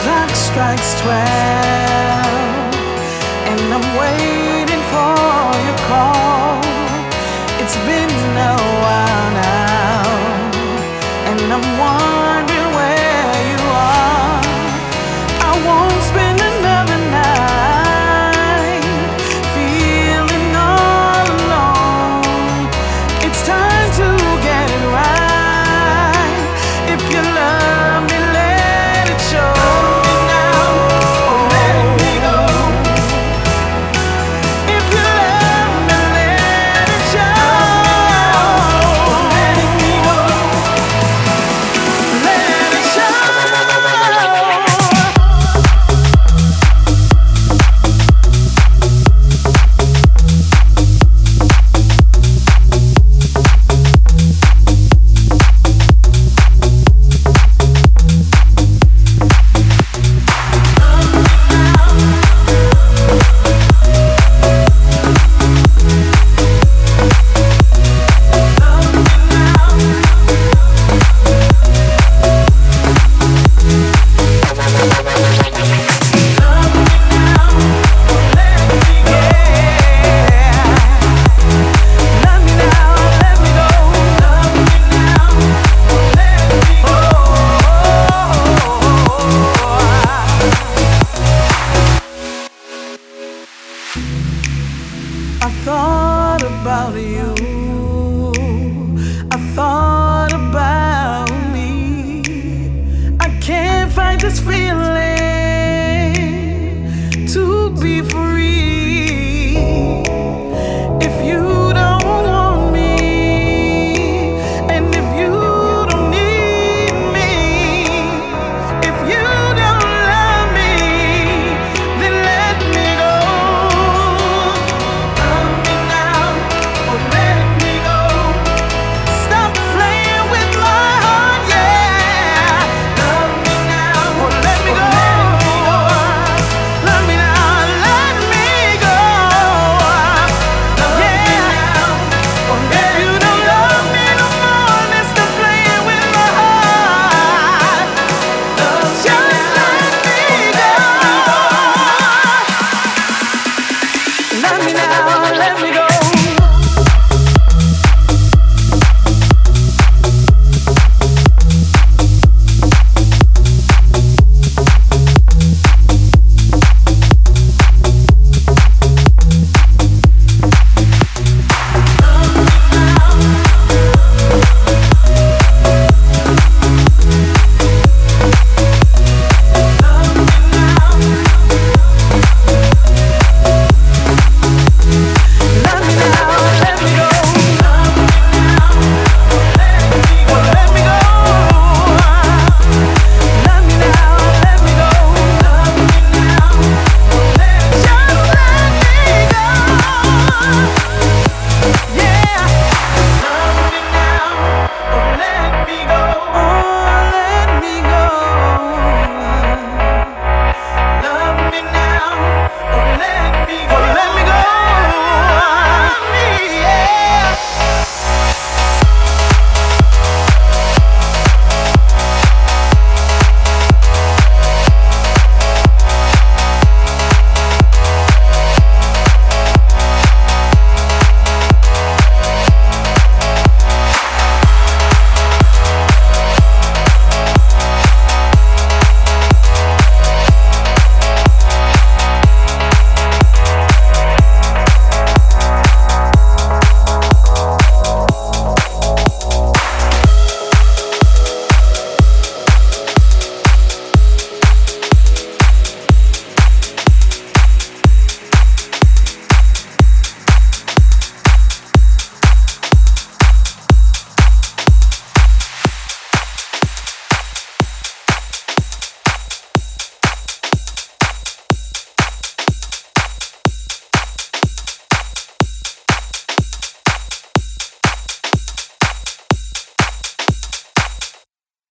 clock strikes twelve, and I'm waiting. About you. down, let me go.